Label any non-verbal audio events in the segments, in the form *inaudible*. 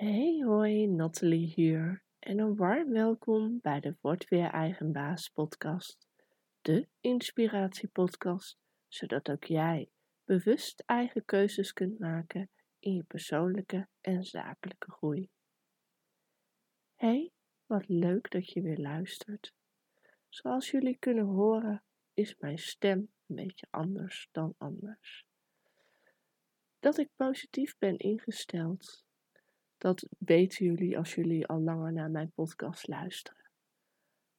Hey hoi, Nathalie hier en een warm welkom bij de Word Weer Eigen Baas podcast. De inspiratiepodcast, zodat ook jij bewust eigen keuzes kunt maken in je persoonlijke en zakelijke groei. Hey, wat leuk dat je weer luistert. Zoals jullie kunnen horen is mijn stem een beetje anders dan anders. Dat ik positief ben ingesteld dat weten jullie als jullie al langer naar mijn podcast luisteren.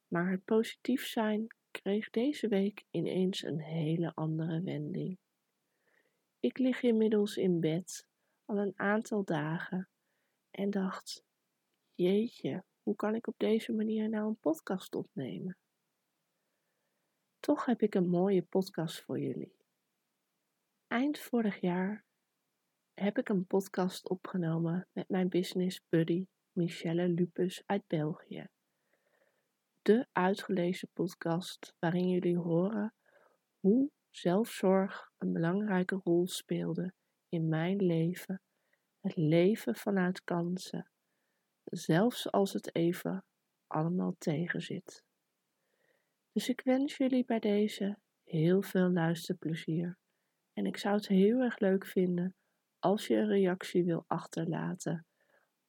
Maar het positief zijn kreeg deze week ineens een hele andere wending. Ik lig inmiddels in bed al een aantal dagen en dacht: Jeetje, hoe kan ik op deze manier nou een podcast opnemen? Toch heb ik een mooie podcast voor jullie. Eind vorig jaar heb ik een podcast opgenomen met mijn business buddy Michelle Lupus uit België. De uitgelezen podcast waarin jullie horen hoe zelfzorg een belangrijke rol speelde in mijn leven, het leven vanuit kansen, zelfs als het even allemaal tegenzit. Dus ik wens jullie bij deze heel veel luisterplezier en ik zou het heel erg leuk vinden als je een reactie wil achterlaten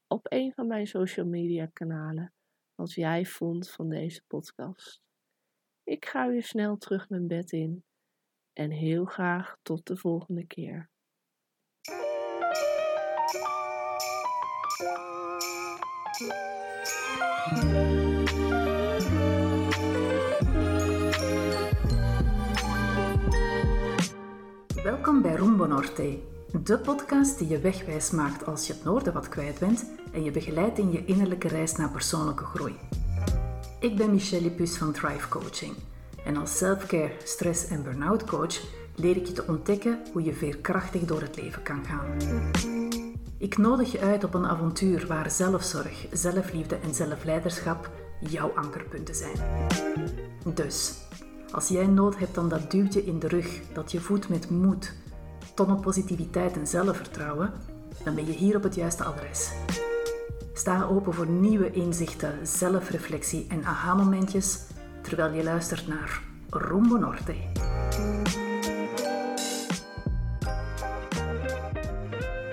op een van mijn social media kanalen wat jij vond van deze podcast. Ik ga weer snel terug mijn bed in en heel graag tot de volgende keer. Welkom bij Rumbo Norte de podcast die je wegwijs maakt als je het noorden wat kwijt bent en je begeleidt in je innerlijke reis naar persoonlijke groei. Ik ben Michelle Pus van Thrive Coaching en als selfcare, stress en burn-out coach leer ik je te ontdekken hoe je veerkrachtig door het leven kan gaan. Ik nodig je uit op een avontuur waar zelfzorg, zelfliefde en zelfleiderschap jouw ankerpunten zijn. Dus, als jij nood hebt aan dat duwtje in de rug dat je voedt met moed, tonnen positiviteit en zelfvertrouwen, dan ben je hier op het juiste adres. Sta open voor nieuwe inzichten, zelfreflectie en aha-momentjes terwijl je luistert naar Rumbo Norte.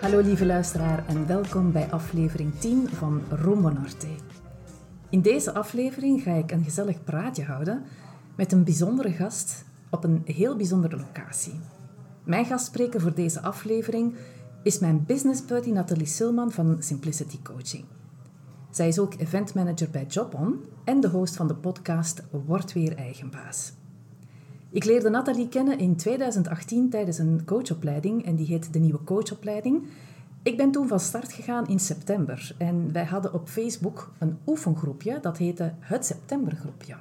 Hallo lieve luisteraar en welkom bij aflevering 10 van Rumbo Norte. In deze aflevering ga ik een gezellig praatje houden met een bijzondere gast op een heel bijzondere locatie. Mijn gastspreker voor deze aflevering is mijn business buddy Nathalie Silman van Simplicity Coaching. Zij is ook event manager bij JobOn en de host van de podcast Word weer eigenbaas. Ik leerde Nathalie kennen in 2018 tijdens een coachopleiding en die heet de Nieuwe Coachopleiding. Ik ben toen van start gegaan in september en wij hadden op Facebook een oefengroepje dat heette het Septembergroepje.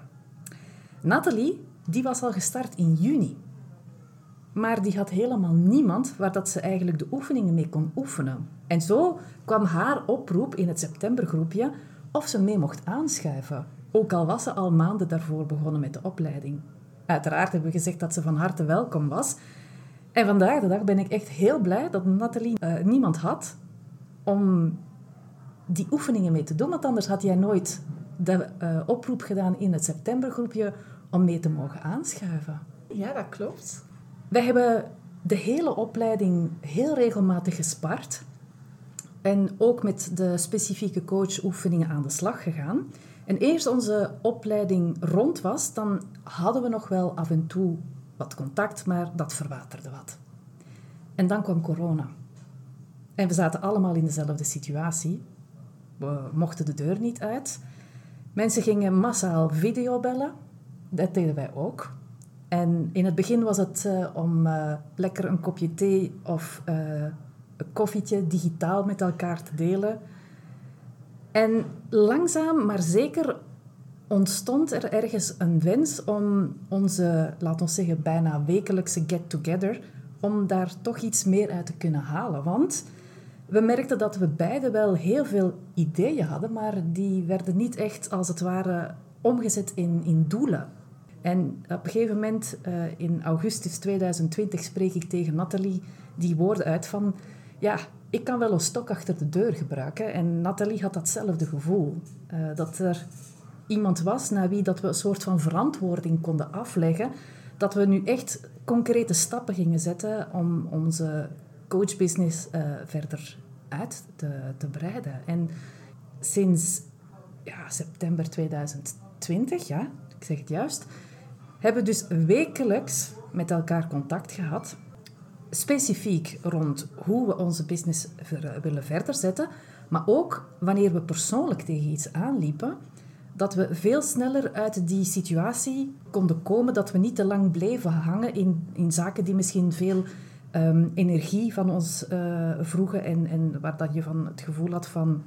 Nathalie die was al gestart in juni maar die had helemaal niemand waar dat ze eigenlijk de oefeningen mee kon oefenen. En zo kwam haar oproep in het septembergroepje of ze mee mocht aanschuiven. Ook al was ze al maanden daarvoor begonnen met de opleiding. Uiteraard hebben we gezegd dat ze van harte welkom was. En vandaag de dag ben ik echt heel blij dat Nathalie uh, niemand had om die oefeningen mee te doen. Want anders had jij nooit de uh, oproep gedaan in het septembergroepje om mee te mogen aanschuiven. Ja, dat klopt. Wij hebben de hele opleiding heel regelmatig gespart. En ook met de specifieke coachoefeningen aan de slag gegaan. En eerst onze opleiding rond was, dan hadden we nog wel af en toe wat contact, maar dat verwaterde wat. En dan kwam corona. En we zaten allemaal in dezelfde situatie. We mochten de deur niet uit. Mensen gingen massaal videobellen. Dat deden wij ook. En in het begin was het uh, om uh, lekker een kopje thee of uh, een koffietje digitaal met elkaar te delen. En langzaam, maar zeker ontstond er ergens een wens om onze, laten we zeggen, bijna wekelijkse get-together, om daar toch iets meer uit te kunnen halen. Want we merkten dat we beide wel heel veel ideeën hadden, maar die werden niet echt, als het ware, omgezet in, in doelen. En op een gegeven moment, uh, in augustus 2020, spreek ik tegen Nathalie die woorden uit van... Ja, ik kan wel een stok achter de deur gebruiken. En Nathalie had datzelfde gevoel. Uh, dat er iemand was naar wie dat we een soort van verantwoording konden afleggen. Dat we nu echt concrete stappen gingen zetten om onze coachbusiness uh, verder uit te, te breiden. En sinds ja, september 2020, ja, ik zeg het juist, hebben dus wekelijks met elkaar contact gehad. Specifiek rond hoe we onze business willen verder zetten, maar ook wanneer we persoonlijk tegen iets aanliepen, dat we veel sneller uit die situatie konden komen, dat we niet te lang bleven hangen in, in zaken die misschien veel Ehm, energie van ons uh, vroegen en, en waar dat je van het gevoel had van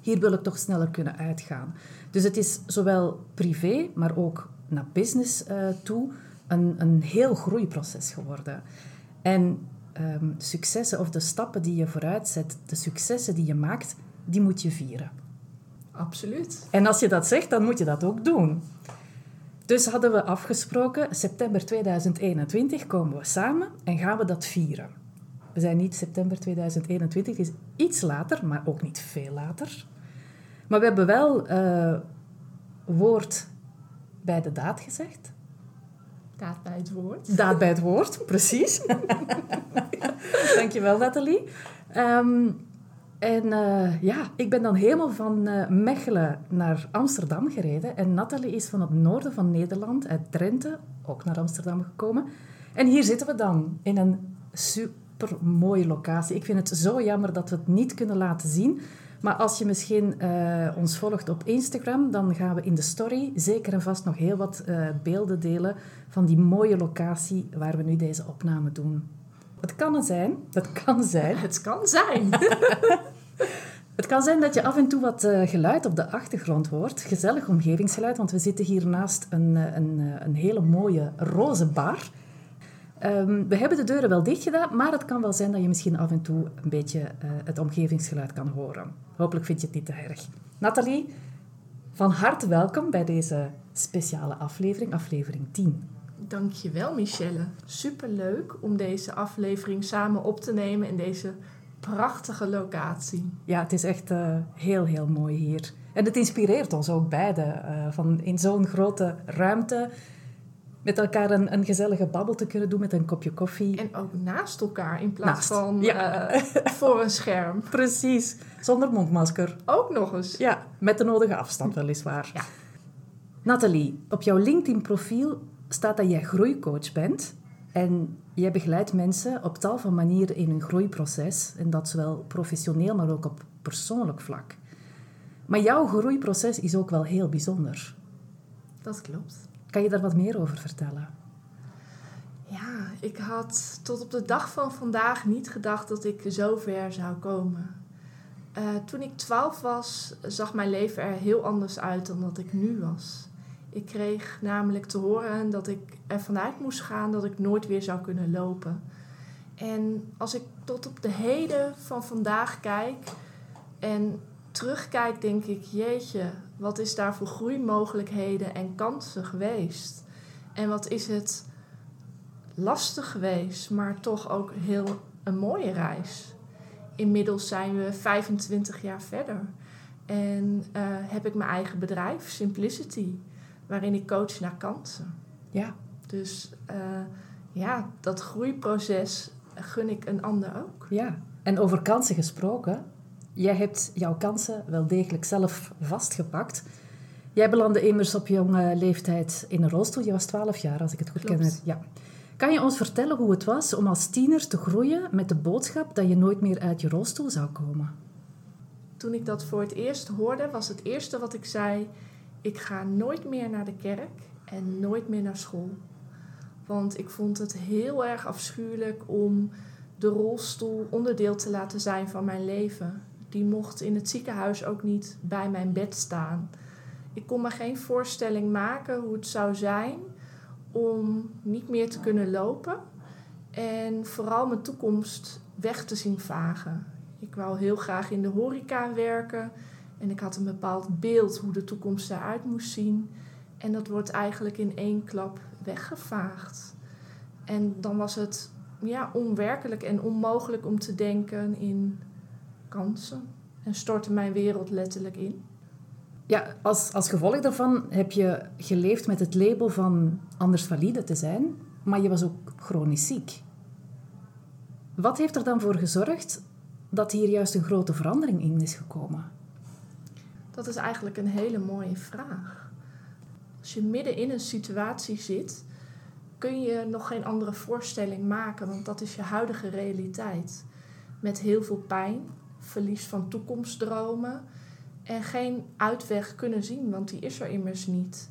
hier wil ik toch sneller kunnen uitgaan. Dus het is zowel privé, maar ook naar business uh, toe een, een heel groeiproces geworden. En um, successen of de stappen die je vooruit zet, de successen die je maakt, die moet je vieren. Absoluut. En als je dat zegt, dan moet je dat ook doen. Dus hadden we afgesproken, september 2021 komen we samen en gaan we dat vieren. We zijn niet september 2021, het is iets later, maar ook niet veel later. Maar we hebben wel uh, woord bij de daad gezegd. Daad bij het woord. Daad bij het woord, precies. *laughs* Dankjewel, Nathalie. Um, en uh, ja, ik ben dan helemaal van uh, Mechelen naar Amsterdam gereden. En Nathalie is van het noorden van Nederland, uit Drenthe, ook naar Amsterdam gekomen. En hier zitten we dan, in een super mooie locatie. Ik vind het zo jammer dat we het niet kunnen laten zien. Maar als je misschien uh, ons volgt op Instagram, dan gaan we in de story zeker en vast nog heel wat beelden delen van die mooie locatie waar we nu deze opname doen. Het kan zijn, het kan zijn. Het kan zijn. *laughs* Het kan zijn dat je af en toe wat uh, geluid op de achtergrond hoort. Gezellig omgevingsgeluid, want we zitten hier naast een, eh, een, eh, een hele mooie roze bar. Um, we hebben de deuren wel dicht gedaan, maar het kan wel zijn dat je misschien af en toe een beetje uh, het omgevingsgeluid kan horen. Hopelijk vind je het niet te erg. Nathalie, van harte welkom bij deze speciale aflevering, aflevering 10. Dankjewel Michelle. Superleuk om deze aflevering samen op te nemen in deze prachtige locatie. Ja, het is echt uh, heel, heel mooi hier. En het inspireert ons ook beiden. Uh, van in zo'n grote ruimte met elkaar een, een gezellige babbel te kunnen doen met een kopje koffie. En ook naast elkaar in plaats van ja. uh, voor een scherm. *laughs* Precies, zonder mondmasker. Ook nog eens. Ja, met de nodige afstand weliswaar. Ja. Nathalie, op jouw LinkedIn-profiel staat dat jij groeicoach bent. En jij begeleidt mensen op tal van manieren in hun groeiproces. En dat zowel professioneel, maar ook op persoonlijk vlak. Maar jouw groeiproces is ook wel heel bijzonder. Dat klopt. Kan je daar wat meer over vertellen? Ja, ik had tot op de dag van vandaag niet gedacht dat ik zo ver zou komen. Uh, toen ik 12 was, zag mijn leven er heel anders uit dan dat ik nu was. Ik kreeg namelijk te horen dat ik ervan uit moest gaan dat ik nooit weer zou kunnen lopen. En als ik tot op de heden van vandaag kijk en terugkijk, denk ik: jeetje, wat is daar voor groeimogelijkheden en kansen geweest? En wat is het lastig geweest, maar toch ook heel een mooie reis. Inmiddels zijn we 25 jaar verder en uh, heb ik mijn eigen bedrijf, Simplicity waarin ik coach naar kansen. Ja. Dus uh, ja, dat groeiproces gun ik een ander ook. Ja, en over kansen gesproken. Jij hebt jouw kansen wel degelijk zelf vastgepakt. Jij belandde immers op jonge leeftijd in een rolstoel. Je was 12 jaar, als ik het goed ken. Ja. Kan je ons vertellen hoe het was om als tiener te groeien met de boodschap dat je nooit meer uit je rolstoel zou komen? Toen ik dat voor het eerst hoorde, was het eerste wat ik zei: ik ga nooit meer naar de kerk en nooit meer naar school. Want ik vond het heel erg afschuwelijk om de rolstoel onderdeel te laten zijn van mijn leven. Die mocht in het ziekenhuis ook niet bij mijn bed staan. Ik kon me geen voorstelling maken hoe het zou zijn om niet meer te kunnen lopen en vooral mijn toekomst weg te zien vagen. Ik wou heel graag in de horeca werken en ik had een bepaald beeld hoe de toekomst eruit moest zien. En dat wordt eigenlijk in één klap weggevaagd. En dan was het ja, onwerkelijk en onmogelijk om te denken in kansen en stortte mijn wereld letterlijk in. Ja, als, als gevolg daarvan heb je geleefd met het label van anders valide te zijn, maar je was ook chronisch ziek. Wat heeft er dan voor gezorgd dat hier juist een grote verandering in is gekomen? Dat is eigenlijk een hele mooie vraag. Als je midden in een situatie zit, kun je nog geen andere voorstelling maken, want dat is je huidige realiteit. Met heel veel pijn, verlies van toekomstdromen en geen uitweg kunnen zien, want die is er immers niet.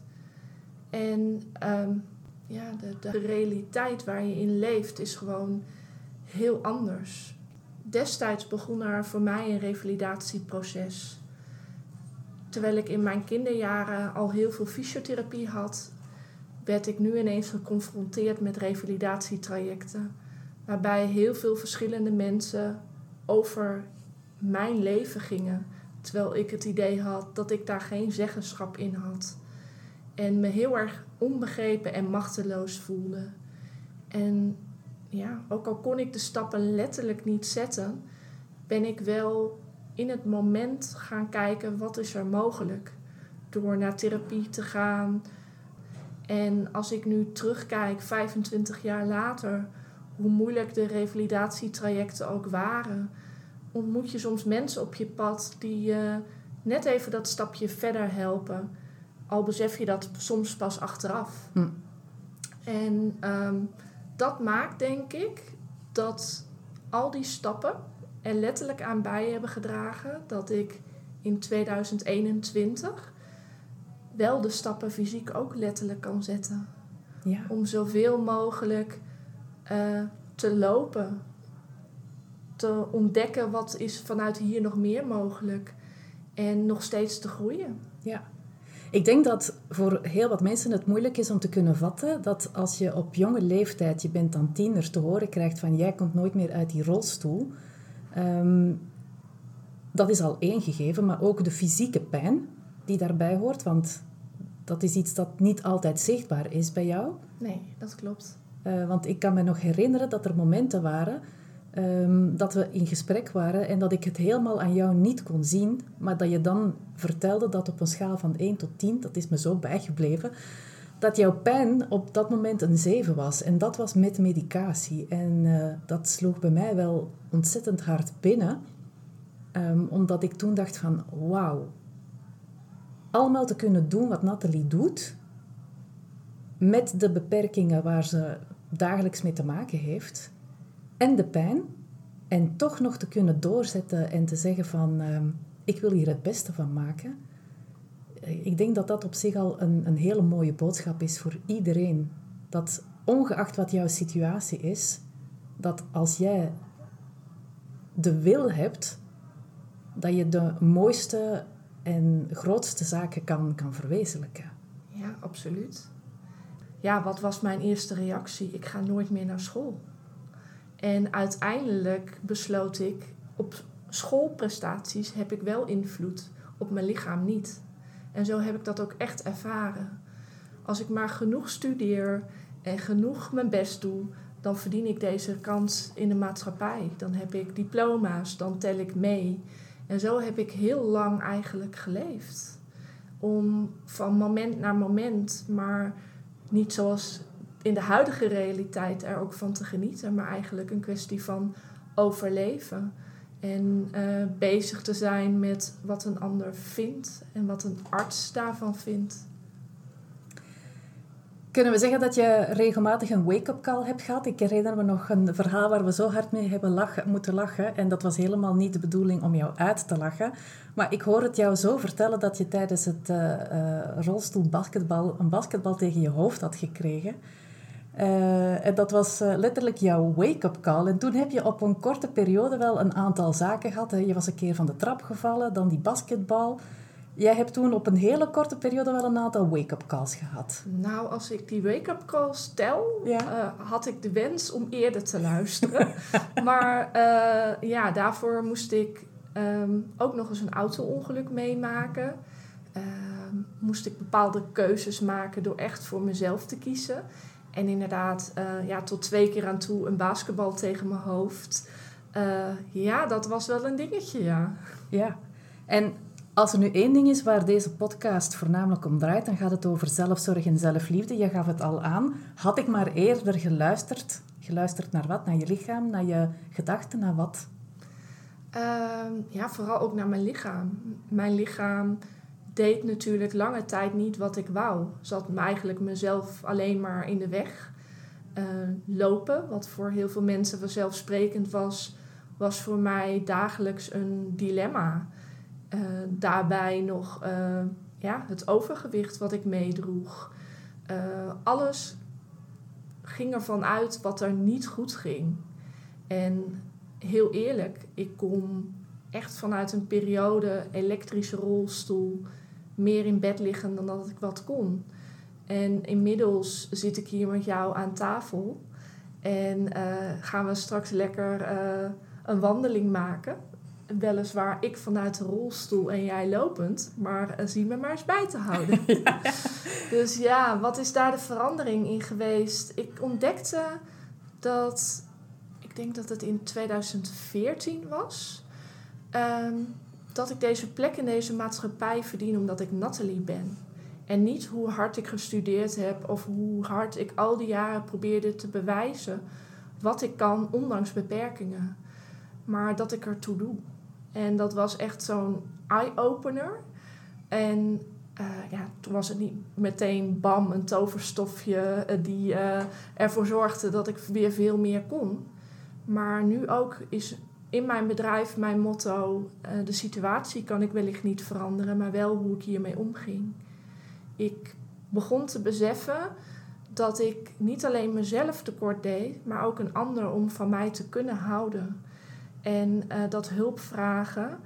En ehm, ja, de, de realiteit waar je in leeft is gewoon heel anders. Destijds begon er voor mij een revalidatieproces. Terwijl ik in mijn kinderjaren al heel veel fysiotherapie had, werd ik nu ineens geconfronteerd met revalidatietrajecten. Waarbij heel veel verschillende mensen over mijn leven gingen. Terwijl ik het idee had dat ik daar geen zeggenschap in had. En me heel erg onbegrepen en machteloos voelde. En ja, ook al kon ik de stappen letterlijk niet zetten, ben ik wel in het moment gaan kijken wat is er mogelijk. Door naar therapie te gaan. En als ik nu terugkijk, 25 jaar later, hoe moeilijk de revalidatietrajecten ook waren, ontmoet je soms mensen op je pad die je net even dat stapje verder helpen. Al besef je dat soms pas achteraf. Hm. En ehm, dat maakt denk ik dat al die stappen er letterlijk aan bij hebben gedragen dat ik in 2021 wel de stappen fysiek ook letterlijk kan zetten. Ja. Om zoveel mogelijk uh, te lopen. Te ontdekken wat is vanuit hier nog meer mogelijk. En nog steeds te groeien. Ja. Ik denk dat voor heel wat mensen het moeilijk is om te kunnen vatten dat als je op jonge leeftijd, je bent dan tiener, te horen krijgt van jij komt nooit meer uit die rolstoel. Um, dat is al één gegeven, maar ook de fysieke pijn die daarbij hoort, want dat is iets dat niet altijd zichtbaar is bij jou. Nee, dat klopt. Uh, want ik kan me nog herinneren dat er momenten waren um, dat we in gesprek waren en dat ik het helemaal aan jou niet kon zien, maar dat je dan vertelde dat op een schaal van 1 tot 10, dat is me zo bijgebleven, dat jouw pijn op dat moment een 7 was. En dat was met medicatie. En uh, dat sloeg bij mij wel ontzettend hard binnen, um, omdat ik toen dacht van wauw, allemaal te kunnen doen wat Nathalie doet, met de beperkingen waar ze dagelijks mee te maken heeft, en de pijn, en toch nog te kunnen doorzetten en te zeggen van uh, ik wil hier het beste van maken. Ik denk dat dat op zich al een, een hele mooie boodschap is voor iedereen. Dat ongeacht wat jouw situatie is, dat als jij de wil hebt, dat je de mooiste en grootste zaken kan, kan verwezenlijken. Ja, absoluut. Ja, wat was mijn eerste reactie? Ik ga nooit meer naar school. En uiteindelijk besloot ik, op schoolprestaties heb ik wel invloed, op mijn lichaam niet. En zo heb ik dat ook echt ervaren. Als ik maar genoeg studeer en genoeg mijn best doe, dan verdien ik deze kans in de maatschappij. Dan heb ik diploma's, dan tel ik mee. En zo heb ik heel lang eigenlijk geleefd. Om van moment naar moment, maar niet zoals in de huidige realiteit er ook van te genieten, maar eigenlijk een kwestie van overleven. En uh, bezig te zijn met wat een ander vindt en wat een arts daarvan vindt. Kunnen we zeggen dat je regelmatig een wake-up call hebt gehad? Ik herinner me nog een verhaal waar we zo hard mee hebben lachen, moeten lachen. En dat was helemaal niet de bedoeling om jou uit te lachen. Maar ik hoor het jou zo vertellen dat je tijdens het uh, uh, rolstoel basketbal een basketbal tegen je hoofd had gekregen. Uh, en dat was uh, letterlijk jouw wake-up call. En toen heb je op een korte periode wel een aantal zaken gehad. Hè. Je was een keer van de trap gevallen, dan die basketbal. Jij hebt toen op een hele korte periode wel een aantal wake-up calls gehad. Nou, als ik die wake-up calls stel, ja. uh, had ik de wens om eerder te luisteren. *laughs* maar ja, daarvoor moest ik um, ook nog eens een auto-ongeluk meemaken. Ehm, moest ik bepaalde keuzes maken door echt voor mezelf te kiezen. En inderdaad, uh, ja, tot twee keer aan toe een basketbal tegen mijn hoofd. Uh, ja, dat was wel een dingetje, ja. Ja, en als er nu één ding is waar deze podcast voornamelijk om draait, dan gaat het over zelfzorg en zelfliefde. Je gaf het al aan. Had ik maar eerder geluisterd. Geluisterd naar wat? Naar je lichaam, naar je gedachten, naar wat? Uh, ja, vooral ook naar mijn lichaam. Mijn lichaam deed natuurlijk lange tijd niet wat ik wou. Zat me eigenlijk mezelf alleen maar in de weg. Uh, lopen, wat voor heel veel mensen vanzelfsprekend was, was voor mij dagelijks een dilemma. Uh, daarbij nog uh, ja, het overgewicht wat ik meedroeg. alles ging ervan uit wat er niet goed ging. En heel eerlijk, ik kom echt vanuit een periode elektrische rolstoel meer in bed liggen dan dat ik wat kon. En inmiddels zit ik hier met jou aan tafel en uh, gaan we straks lekker uh, een wandeling maken. Weliswaar ik vanuit de rolstoel en jij lopend, maar uh, zie me maar eens bij te houden. *laughs* ja. Dus ja, wat is daar de verandering in geweest? Ik ontdekte dat, ik denk dat het in 2014 was, um, dat ik deze plek in deze maatschappij verdien omdat ik Nathalie ben. En niet hoe hard ik gestudeerd heb of hoe hard ik al die jaren probeerde te bewijzen wat ik kan, ondanks beperkingen. Maar dat ik ertoe doe. En dat was echt zo'n eye-opener. En uh, ja, toen was het niet meteen bam, een toverstofje uh, die uh, ervoor zorgde dat ik weer veel meer kon. Maar nu ook is in mijn bedrijf mijn motto: de situatie kan ik wellicht niet veranderen, maar wel hoe ik hiermee omging ik begon te beseffen dat ik niet alleen mezelf tekort deed, maar ook een ander om van mij te kunnen houden. En uh, dat hulpvragen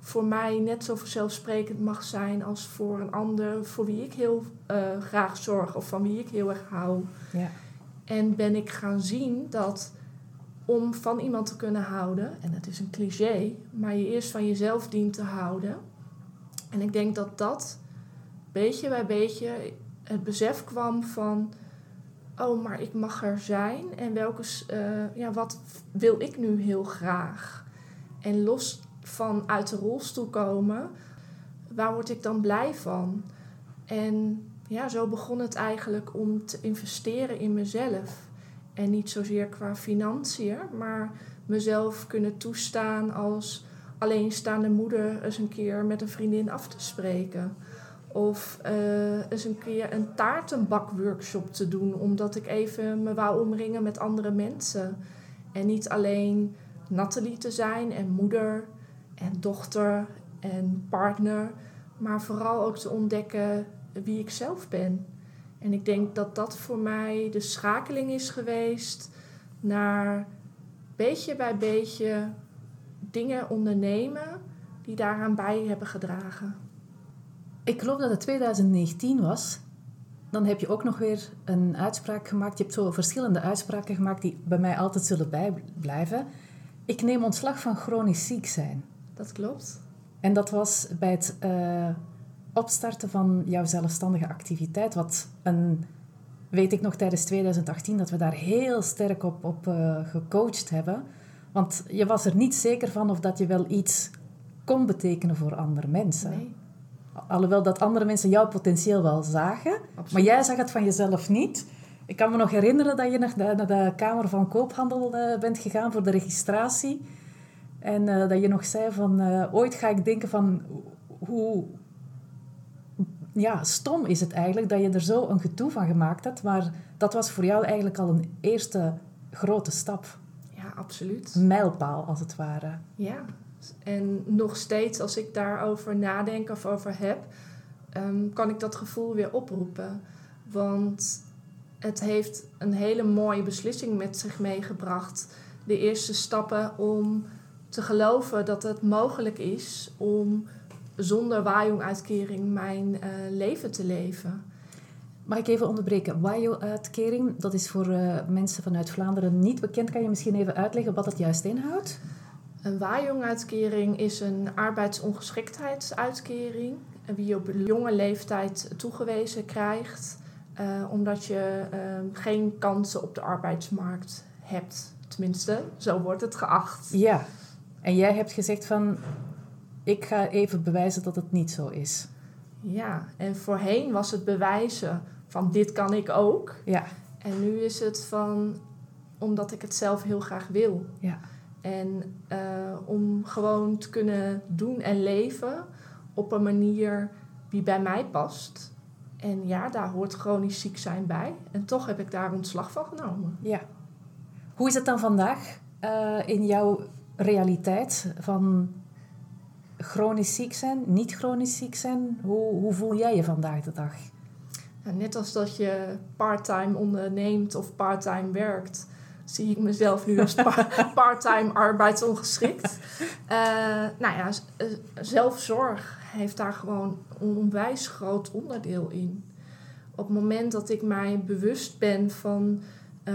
voor mij net zo vanzelfsprekend mag zijn als voor een ander voor wie ik heel uh, graag zorg of van wie ik heel erg hou. Ja. En ben ik gaan zien dat om van iemand te kunnen houden, en het is een cliché, maar je eerst van jezelf dient te houden. En ik denk dat dat beetje bij beetje het besef kwam van... oh, maar ik mag er zijn en welke, uh, ja, wat wil ik nu heel graag? En los van uit de rolstoel komen, waar word ik dan blij van? En ja, zo begon het eigenlijk om te investeren in mezelf. En niet zozeer qua financiën, maar mezelf kunnen toestaan als alleenstaande moeder eens een keer met een vriendin af te spreken. Of uh, eens een keer een taartenbakworkshop te doen, omdat ik even me wou omringen met andere mensen. En niet alleen Nathalie te zijn en moeder en dochter en partner, maar vooral ook te ontdekken wie ik zelf ben. En ik denk dat dat voor mij de schakeling is geweest naar beetje bij beetje dingen ondernemen die daaraan bij hebben gedragen. Ik geloof dat het 2019 was. Dan heb je ook nog weer een uitspraak gemaakt. Je hebt zo verschillende uitspraken gemaakt die bij mij altijd zullen bijblijven. Ik neem ontslag van chronisch ziek zijn. Dat klopt. En dat was bij het uh, opstarten van jouw zelfstandige activiteit. Wat een, weet ik nog tijdens 2018 dat we daar heel sterk op, op uh, gecoacht hebben. Want je was er niet zeker van of dat je wel iets kon betekenen voor andere mensen. Nee. Alhoewel dat andere mensen jouw potentieel wel zagen, maar jij zag het van jezelf niet. Ik kan me nog herinneren dat je naar de, naar de Kamer van Koophandel uh, bent gegaan voor de registratie. En uh, dat je nog zei van, ooit ga ik denken van, hoe ja, stom is het eigenlijk dat je er zo een gedoe van gemaakt hebt. Maar dat was voor jou eigenlijk al een eerste grote stap. Ja, absoluut. Een mijlpaal, als het ware. Ja, en nog steeds, als ik daarover nadenk of over heb, um, kan ik dat gevoel weer oproepen. Want het heeft een hele mooie beslissing met zich meegebracht. De eerste stappen om te geloven dat het mogelijk is om zonder Wajong-uitkering mijn uh, leven te leven. Mag ik even onderbreken? Wajong-uitkering, dat is voor uh, mensen vanuit Vlaanderen niet bekend. Kan je misschien even uitleggen wat dat juist inhoudt? Een waaijong-uitkering is een arbeidsongeschiktheidsuitkering die je op jonge leeftijd toegewezen krijgt, uh, omdat je uh, geen kansen op de arbeidsmarkt hebt. Tenminste, zo wordt het geacht. Ja. En jij hebt gezegd van, ik ga even bewijzen dat het niet zo is. Ja, en voorheen was het bewijzen van dit kan ik ook. Ja. En nu is het van omdat ik het zelf heel graag wil. Ja. En eh, om gewoon te kunnen doen en leven op een manier die bij mij past. En ja, daar hoort chronisch ziek zijn bij. En toch heb ik daar ontslag van genomen. Ja. Hoe is het dan vandaag eh, in jouw realiteit van chronisch ziek zijn, niet chronisch ziek zijn? Hoe, hoe voel jij je vandaag de dag? Nou, net als dat je parttime onderneemt of parttime werkt, zie ik mezelf nu als par *laughs* parttime arbeidsongeschikt. Uh, nou ja, zelfzorg heeft daar gewoon een onwijs groot onderdeel in. Op het moment dat ik mij bewust ben van uh,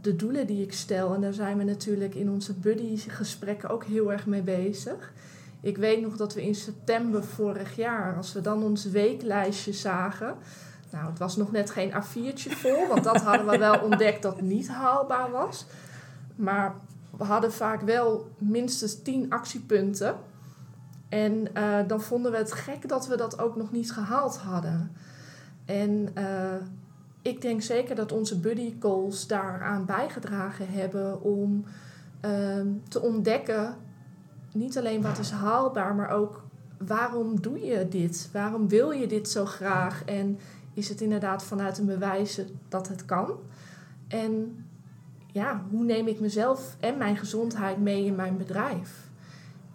de doelen die ik stel, en daar zijn we natuurlijk in onze buddy-gesprekken ook heel erg mee bezig. Ik weet nog dat we in september vorig jaar, als we dan ons weeklijstje zagen, nou, het was nog net geen A4'tje vol, want dat hadden we wel ontdekt dat niet haalbaar was. Maar we hadden vaak wel minstens 10 actiepunten. En uh, dan vonden we het gek dat we dat ook nog niet gehaald hadden. En uh, ik denk zeker dat onze buddy calls daaraan bijgedragen hebben om uh, te ontdekken, niet alleen wat is haalbaar, maar ook waarom doe je dit? Waarom wil je dit zo graag? En is het inderdaad vanuit een bewijs dat het kan? En ja, hoe neem ik mezelf en mijn gezondheid mee in mijn bedrijf?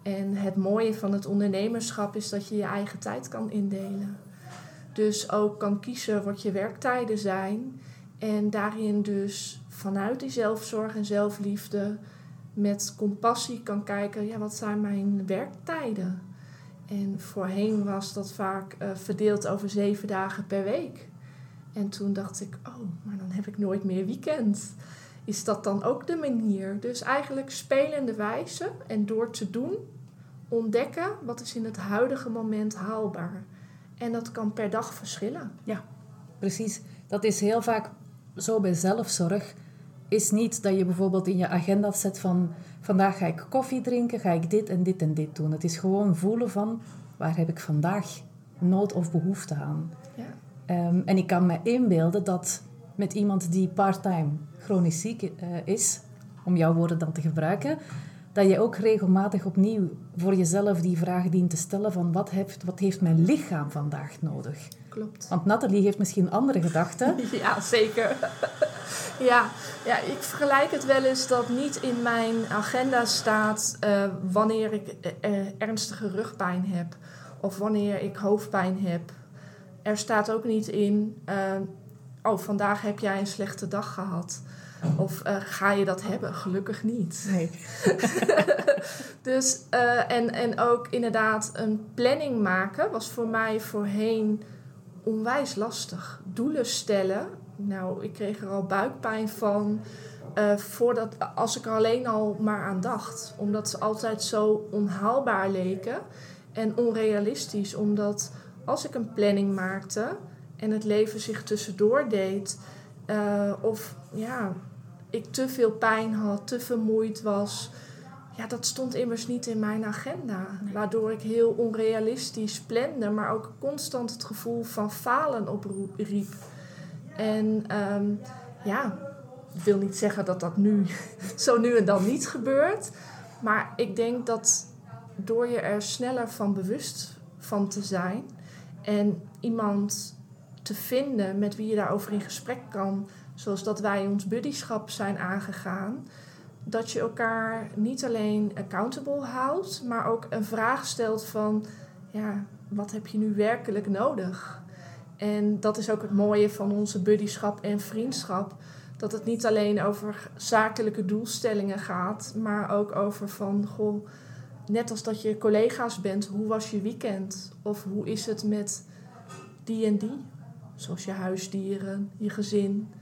En het mooie van het ondernemerschap is dat je je eigen tijd kan indelen. Dus ook kan kiezen wat je werktijden zijn. En daarin dus vanuit die zelfzorg en zelfliefde met compassie kan kijken, ja, wat zijn mijn werktijden? En voorheen was dat vaak uh, verdeeld over zeven dagen per week. En toen dacht ik, oh, maar dan heb ik nooit meer weekend. Is dat dan ook de manier? Dus eigenlijk spelende wijze en door te doen ontdekken wat is in het huidige moment haalbaar. En dat kan per dag verschillen. Ja, precies. Dat is heel vaak zo bij zelfzorg. Is niet dat je bijvoorbeeld in je agenda zet van vandaag ga ik koffie drinken, ga ik dit en dit en dit doen. Het is gewoon voelen van waar heb ik vandaag nood of behoefte aan. Ja. Um, en ik kan me inbeelden dat met iemand die part-time chronisch ziek uh, is, om jouw woorden dan te gebruiken, dat je ook regelmatig opnieuw voor jezelf die vraag dient te stellen van wat heeft, wat heeft mijn lichaam vandaag nodig? Klopt. Want Nathalie heeft misschien andere gedachten. *laughs* Ja, zeker. *laughs* ja, ja, ik vergelijk het wel eens dat niet in mijn agenda staat uh, wanneer ik uh, ernstige rugpijn heb of wanneer ik hoofdpijn heb. Er staat ook niet in, uh, oh vandaag heb jij een slechte dag gehad. Of uh, ga je dat hebben? Gelukkig niet. Nee. *laughs* dus, uh, en, en ook inderdaad een planning maken was voor mij voorheen onwijs lastig. Doelen stellen. Nou, ik kreeg er al buikpijn van. Uh, voordat, als ik er alleen al maar aan dacht. Omdat ze altijd zo onhaalbaar leken. En onrealistisch. Omdat als ik een planning maakte en het leven zich tussendoor deed. Uh, of ja, ik te veel pijn had, te vermoeid was. Ja, dat stond immers niet in mijn agenda. Waardoor ik heel onrealistisch plande, maar ook constant het gevoel van falen opriep. En um, ja, ik wil niet zeggen dat dat nu *laughs* zo nu en dan niet gebeurt. Maar ik denk dat door je er sneller van bewust van te zijn en iemand te vinden met wie je daarover in gesprek kan, zoals dat wij ons buddyschap zijn aangegaan, dat je elkaar niet alleen accountable houdt, maar ook een vraag stelt van, ja, wat heb je nu werkelijk nodig? En dat is ook het mooie van onze buddyschap en vriendschap. Dat het niet alleen over zakelijke doelstellingen gaat, maar ook over van, goh, net als dat je collega's bent, hoe was je weekend? Of hoe is het met die en die? Zoals je huisdieren, je gezin.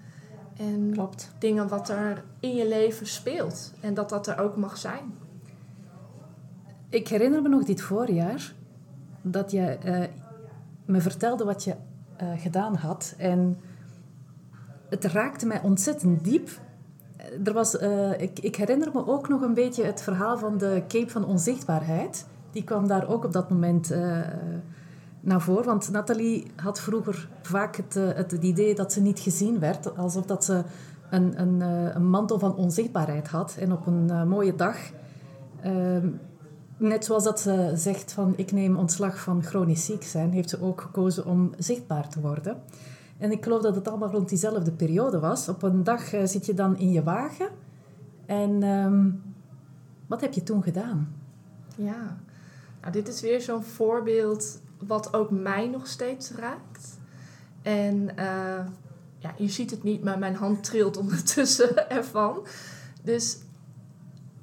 En Klopt. dingen wat er in je leven speelt. En dat dat er ook mag zijn. Ik herinner me nog dit voorjaar dat je uh, me vertelde wat je uh, gedaan had. En het raakte mij ontzettend diep. er was, eh, ik, ik herinner me ook nog een beetje het verhaal van de Cape van Onzichtbaarheid. Die kwam daar ook op dat moment naar voren. Want Nathalie had vroeger vaak het, het, het, idee dat ze niet gezien werd. Alsof dat ze een, een, een mantel van onzichtbaarheid had. En op een mooie dag... Ehm, net zoals dat ze zegt van ik neem ontslag van chronisch ziek zijn, heeft ze ook gekozen om zichtbaar te worden. En ik geloof dat het allemaal rond diezelfde periode was. Op een dag zit je dan in je wagen. En um, wat heb je toen gedaan? Ja, nou, dit is weer zo'n voorbeeld wat ook mij nog steeds raakt. En uh, ja, je ziet het niet, maar mijn hand trilt *laughs* ondertussen ervan. Dus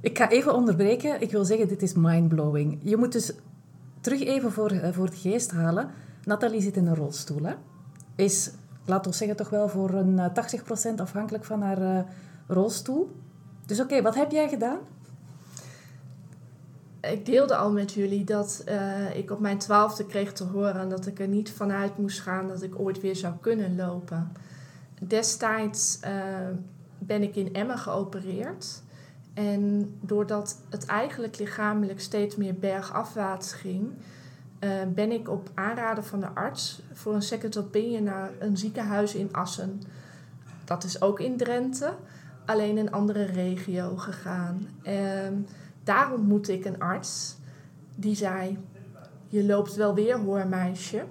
ik ga even onderbreken. Ik wil zeggen, dit is mindblowing. Je moet dus terug even voor, uh, voor het geest halen. Nathalie zit in een rolstoel. Hè? Is laten we zeggen, toch wel voor een 80% eh, afhankelijk van haar rolstoel. Dus oké, wat heb jij gedaan? Ik deelde al met jullie dat uh, ik op mijn twaalfde kreeg te horen dat ik er niet vanuit moest gaan dat ik ooit weer zou kunnen lopen. Destijds uh, ben ik in Emmen geopereerd. En doordat het eigenlijk lichamelijk steeds meer bergafwaarts ging, uh, ben ik op aanraden van de arts voor een second opinion naar een ziekenhuis in Assen. Dat is ook in Drenthe, alleen een andere regio gegaan. Daar ontmoette ik een arts die zei: Je loopt wel weer hoor, meisje.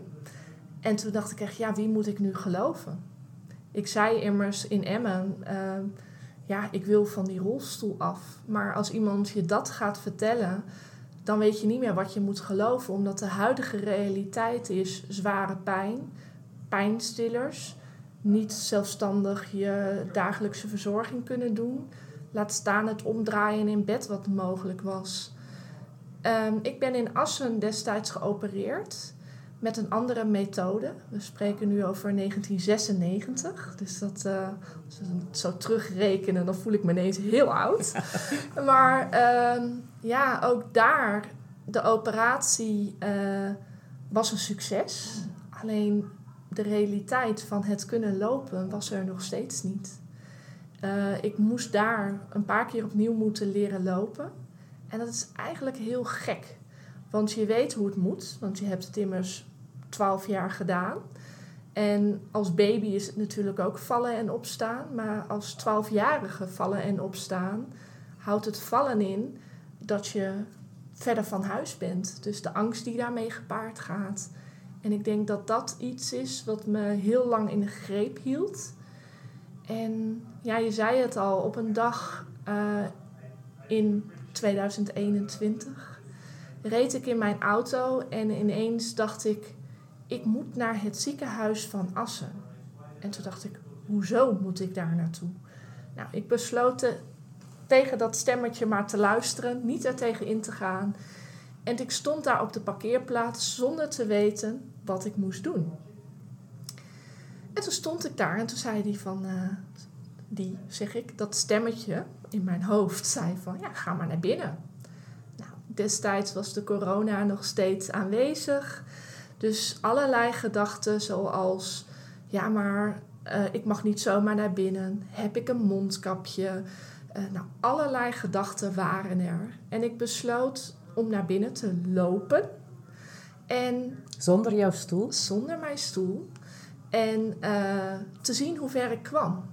En toen dacht ik echt: Ja, wie moet ik nu geloven? Ik zei immers in Emmen: uh, Ja, ik wil van die rolstoel af. Maar als iemand je dat gaat vertellen dan weet je niet meer wat je moet geloven, omdat de huidige realiteit is zware pijn, pijnstillers, niet zelfstandig je dagelijkse verzorging kunnen doen. Laat staan het omdraaien in bed wat mogelijk was. Um, ik ben in Assen destijds geopereerd met een andere methode. We spreken nu over 1996. Dus dat, uh, als we het zo terugrekenen, dan voel ik me ineens heel oud. *laughs* maar uh, ja, ook daar, de operatie uh, was een succes. Alleen de realiteit van het kunnen lopen was er nog steeds niet. Uh, ik moest daar een paar keer opnieuw moeten leren lopen. En dat is eigenlijk heel gek. Want je weet hoe het moet, want je hebt het immers 12 jaar gedaan. En als baby is het natuurlijk ook vallen en opstaan. Maar als 12-jarige vallen en opstaan houdt het vallen in dat je verder van huis bent. Dus de angst die daarmee gepaard gaat. En ik denk dat dat iets is wat me heel lang in de greep hield. En ja, je zei het al, op een dag uh, in 2021 reed ik in mijn auto en ineens dacht ik, ik moet naar het ziekenhuis van Assen. En toen dacht ik, hoezo moet ik daar naartoe? Nou, ik besloot tegen dat stemmetje maar te luisteren, niet er tegen in te gaan. En ik stond daar op de parkeerplaats zonder te weten wat ik moest doen. En toen stond ik daar en toen zei die van, uh, die zeg ik, dat stemmetje in mijn hoofd zei van, ja, ga maar naar binnen. Nou, destijds was de corona nog steeds aanwezig. Dus allerlei gedachten zoals, ja, maar uh, ik mag niet zomaar naar binnen. Heb ik een mondkapje? Uh, nou, allerlei gedachten waren er. En ik besloot om naar binnen te lopen. En, zonder jouw stoel? Zonder mijn stoel. En uh, te zien hoe ver ik kwam.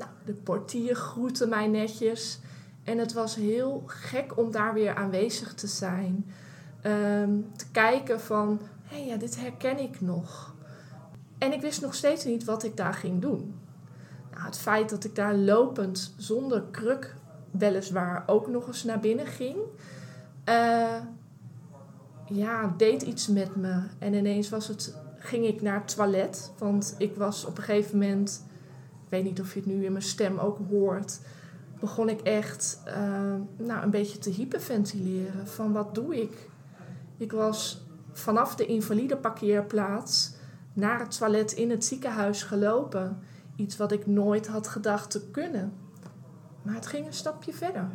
Nou, de portier groette mij netjes. En het was heel gek om daar weer aanwezig te zijn. Um, te kijken van, hé, hey, ja, dit herken ik nog. En ik wist nog steeds niet wat ik daar ging doen. Nou, het feit dat ik daar lopend zonder kruk weliswaar ook nog eens naar binnen ging, uh, ja, deed iets met me. En ineens was het, ging ik naar het toilet, want ik was op een gegeven moment, weet niet of je het nu in mijn stem ook hoort, begon ik echt uh, nou, een beetje te hyperventileren. Van wat doe ik? Ik was vanaf de invalide parkeerplaats naar het toilet in het ziekenhuis gelopen. Iets wat ik nooit had gedacht te kunnen. Maar het ging een stapje verder.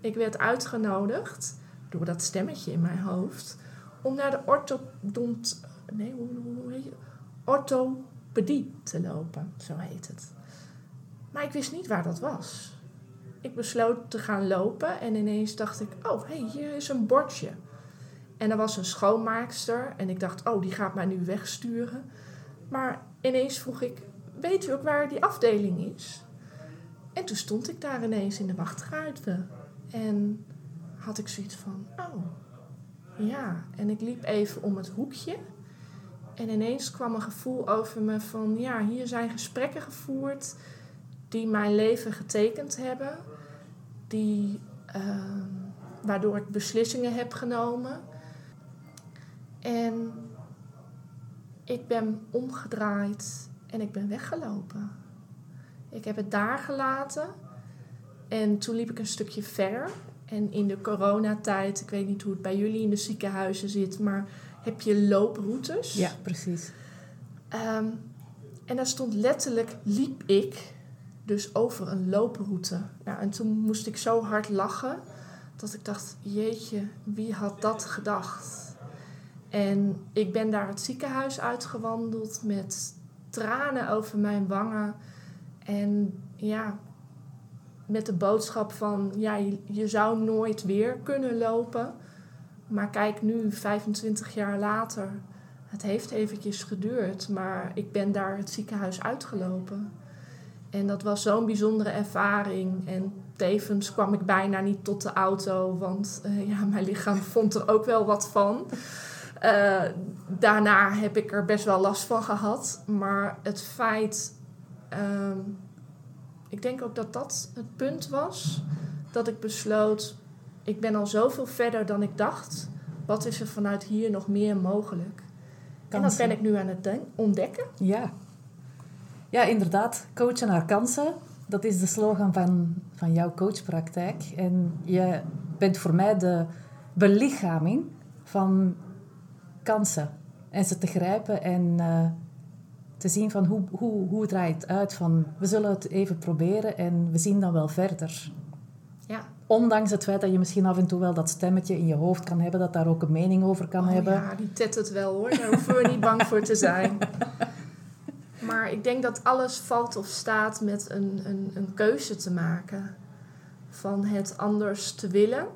Ik werd uitgenodigd door dat stemmetje in mijn hoofd om naar de orthodont, nee, hoe, heet je? Orthopedie te lopen, zo heet het. Maar ik wist niet waar dat was. ik besloot te gaan lopen en ineens dacht ik, oh, hé, hey, hier is een bordje. En er was een schoonmaakster en ik dacht, oh, die gaat mij nu wegsturen. Maar ineens vroeg ik, weet u ook waar die afdeling is? En toen stond ik daar ineens in de wachtruimte. En had ik zoiets van, oh, ja. En ik liep even om het hoekje. En ineens kwam een gevoel over me van, ja, hier zijn gesprekken gevoerd die mijn leven getekend hebben. Die, uh, waardoor ik beslissingen heb genomen. En ik ben omgedraaid en ik ben weggelopen. Ik heb het daar gelaten. En toen liep ik een stukje verder. En in de coronatijd, ik weet niet hoe het bij jullie in de ziekenhuizen zit, maar heb je looproutes. Ja, precies. Um, en daar stond letterlijk, liep ik dus over een looproute. Nou, en toen moest ik zo hard lachen dat ik dacht, jeetje, wie had dat gedacht? En ik ben daar het ziekenhuis uitgewandeld met tranen over mijn wangen. En ja, met de boodschap van, ja, je, je zou nooit weer kunnen lopen. Maar kijk nu, 25 jaar later, het heeft eventjes geduurd, maar ik ben daar het ziekenhuis uitgelopen. En dat was zo'n bijzondere ervaring. En tevens kwam ik bijna niet tot de auto, want uh, ja, mijn lichaam *laughs* vond er ook wel wat van. Uh, daarna heb ik er best wel last van gehad. Maar het feit, uh, ik denk ook dat dat het punt was, dat ik besloot, ik ben al zoveel verder dan ik dacht. Wat is er vanuit hier nog meer mogelijk? Kansen. En dat ben ik nu aan het ontdekken. Ja. Ja, inderdaad. Coachen naar kansen. Dat is de slogan van, van jouw coachpraktijk. En je bent voor mij de belichaming van kansen. En ze te grijpen en uh, te zien van hoe, hoe, hoe draait het uit. Van we zullen het even proberen en we zien dan wel verder. Ja. Ondanks het feit dat je misschien af en toe wel dat stemmetje in je hoofd kan hebben, dat daar ook een mening over kan oh, hebben. Ja, die tet het wel hoor. Daar hoeven we niet bang voor te zijn. *laughs* Maar ik denk dat alles valt of staat met een, een, een keuze te maken. Van het anders te willen,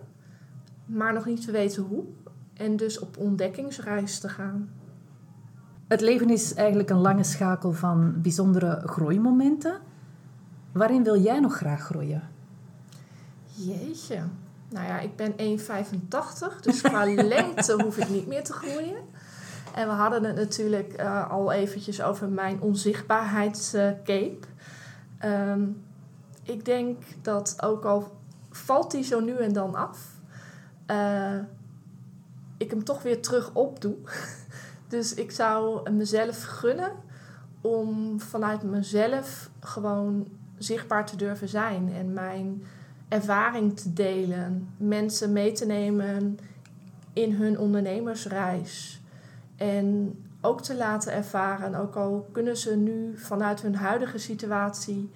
maar nog niet te weten hoe. En dus op ontdekkingsreis te gaan. Het leven is eigenlijk een lange schakel van bijzondere groeimomenten. Waarin wil jij nog graag groeien? Jeetje. Nou ja, ik ben 1,85, dus qua *laughs* lengte hoef ik niet meer te groeien. En we hadden het natuurlijk uh, al eventjes over mijn onzichtbaarheidscape. Um, ik denk dat ook al valt die zo nu en dan af, uh, ik hem toch weer terug opdoe. *laughs* dus ik zou mezelf gunnen om vanuit mezelf gewoon zichtbaar te durven zijn en mijn ervaring te delen, mensen mee te nemen in hun ondernemersreis. En ook te laten ervaren, ook al kunnen ze nu vanuit hun huidige situatie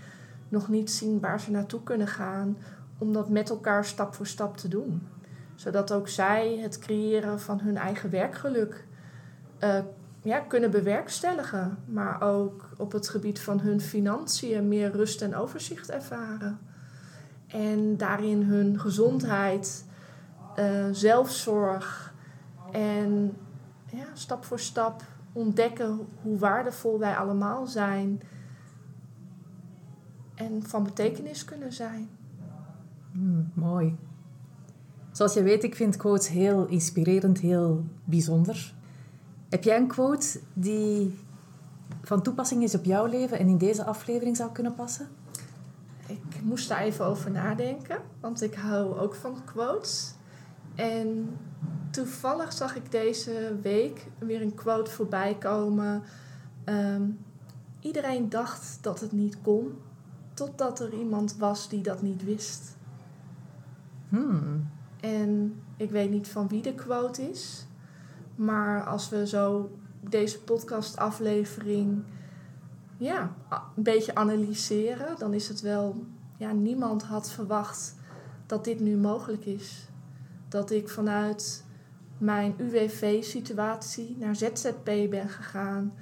nog niet zien waar ze naartoe kunnen gaan, om dat met elkaar stap voor stap te doen. Zodat ook zij het creëren van hun eigen werkgeluk uh, ja, kunnen bewerkstelligen, maar ook op het gebied van hun financiën meer rust en overzicht ervaren. En daarin hun gezondheid, uh, zelfzorg en ja, stap voor stap ontdekken hoe waardevol wij allemaal zijn en van betekenis kunnen zijn. Mm, mooi. Zoals je weet, ik vind quotes heel inspirerend, heel bijzonder. Heb jij een quote die van toepassing is op jouw leven en in deze aflevering zou kunnen passen? Ik moest daar even over nadenken, want ik hou ook van quotes. En toevallig zag ik deze week weer een quote voorbij komen. Ehm, iedereen dacht dat het niet kon, totdat er iemand was die dat niet wist. Hmm. En ik weet niet van wie de quote is, maar als we zo deze podcastaflevering ja, een beetje analyseren, dan is het wel, ja, niemand had verwacht dat dit nu mogelijk is. Dat ik vanuit mijn UWV-situatie naar ZZP ben gegaan.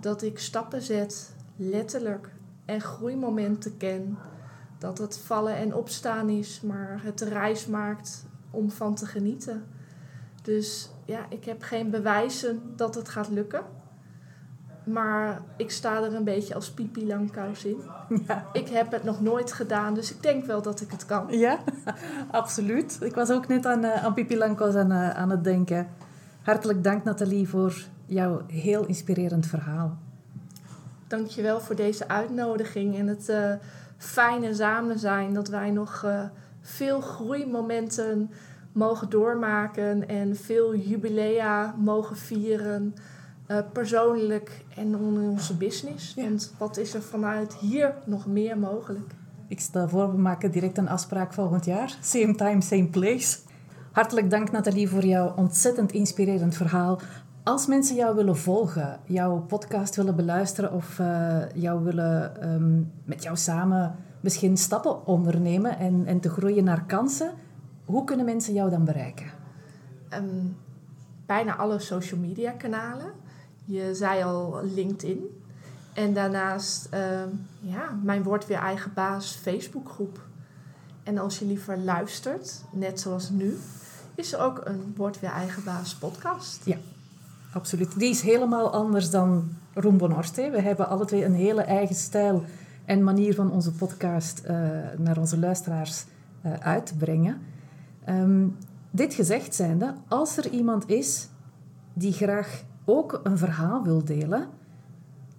Dat ik stappen zet, letterlijk, en groeimomenten ken. dat het vallen en opstaan is, maar het de reis maakt om van te genieten. Dus ja, ik heb geen bewijzen dat het gaat lukken. Maar ik sta er een beetje als pipi langkous in. *laughs* Ja. Ik heb het nog nooit gedaan, dus ik denk wel dat ik het kan. Ja, *laughs* absoluut. Ik was ook net aan, uh, aan Pipi Langkous aan, uh, aan het denken. Hartelijk dank Nathalie voor jouw heel inspirerend verhaal. Dankjewel voor deze uitnodiging en het uh, fijne samen zijn dat wij nog veel groeimomenten mogen doormaken en veel jubilea mogen vieren. Uh, persoonlijk en in onze business. Ja. Want wat is er vanuit hier nog meer mogelijk? Ik stel voor, we maken direct een afspraak volgend jaar. Same time, same place. Hartelijk dank Nathalie voor jouw ontzettend inspirerend verhaal. Als mensen jou willen volgen, jouw podcast willen beluisteren of uh, jou willen um, met jou samen misschien stappen ondernemen en, en te groeien naar kansen, hoe kunnen mensen jou dan bereiken? Um, bijna alle social media kanalen. Je zei al LinkedIn. En daarnaast, uh, ja, mijn Word Weer Eigen Baas Facebookgroep. En als je liever luistert, net zoals nu, is er ook een Word Weer Eigen Baas podcast. Ja, absoluut. Die is helemaal anders dan Rumbo Norte. We hebben alle twee een hele eigen stijl en manier van onze podcast uh, naar onze luisteraars uh, uit te brengen. Um, dit gezegd zijnde, als er iemand is die graag ook een verhaal wil delen,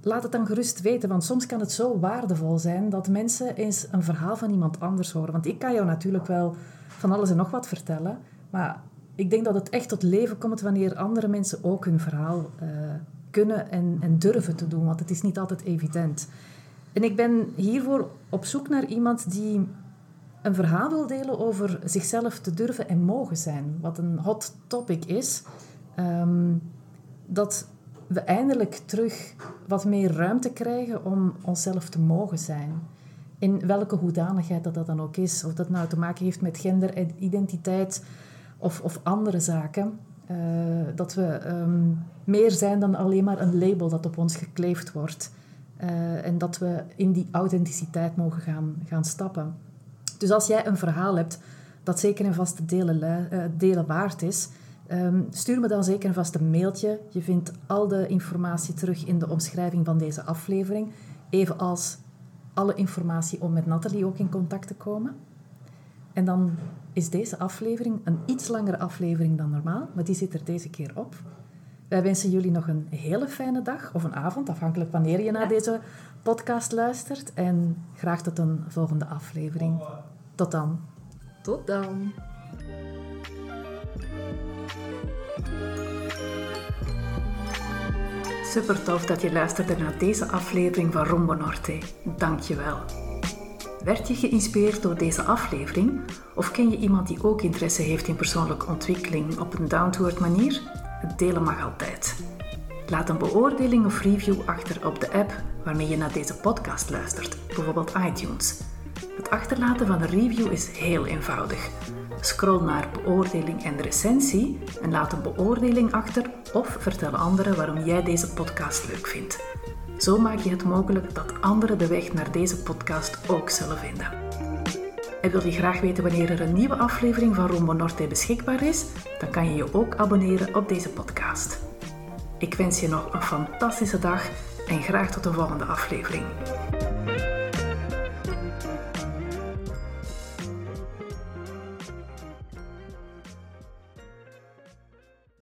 laat het dan gerust weten. Want soms kan het zo waardevol zijn dat mensen eens een verhaal van iemand anders horen. Want ik kan jou natuurlijk wel van alles en nog wat vertellen, maar ik denk dat het echt tot leven komt wanneer andere mensen ook hun verhaal uh, kunnen en, en durven te doen. Want het is niet altijd evident. En ik ben hiervoor op zoek naar iemand die een verhaal wil delen over zichzelf te durven en mogen zijn. Wat een hot topic is. Um, dat we eindelijk terug wat meer ruimte krijgen om onszelf te mogen zijn. In welke hoedanigheid dat, dat dan ook is. Of dat nou te maken heeft met genderidentiteit of, of andere zaken. Uh, dat we um, meer zijn dan alleen maar een label dat op ons gekleefd wordt. Uh, en dat we in die authenticiteit mogen gaan, gaan stappen. Dus als jij een verhaal hebt dat zeker en vast te delen, uh, delen waard is, um, stuur me dan zeker vast een mailtje. Je vindt al de informatie terug in de omschrijving van deze aflevering. Evenals alle informatie om met Nathalie ook in contact te komen. En dan is deze aflevering een iets langere aflevering dan normaal, maar die zit er deze keer op. Wij wensen jullie nog een hele fijne dag of een avond, afhankelijk wanneer je naar deze podcast luistert. En graag tot een volgende aflevering. Tot dan. Tot dan. Super tof dat je luisterde naar deze aflevering van Rombo Norte. Dank je wel. Werd je geïnspireerd door deze aflevering? Of ken je iemand die ook interesse heeft in persoonlijke ontwikkeling op een down-to-earth manier? Het delen mag altijd. Laat een beoordeling of review achter op de app waarmee je naar deze podcast luistert, bijvoorbeeld iTunes. Het achterlaten van een review is heel eenvoudig. Scroll naar beoordeling en recensie en laat een beoordeling achter of vertel anderen waarom jij deze podcast leuk vindt. Zo maak je het mogelijk dat anderen de weg naar deze podcast ook zullen vinden. En wil je graag weten wanneer er een nieuwe aflevering van Rombo Norte beschikbaar is? Dan kan je je ook abonneren op deze podcast. Ik wens je nog een fantastische dag en graag tot de volgende aflevering.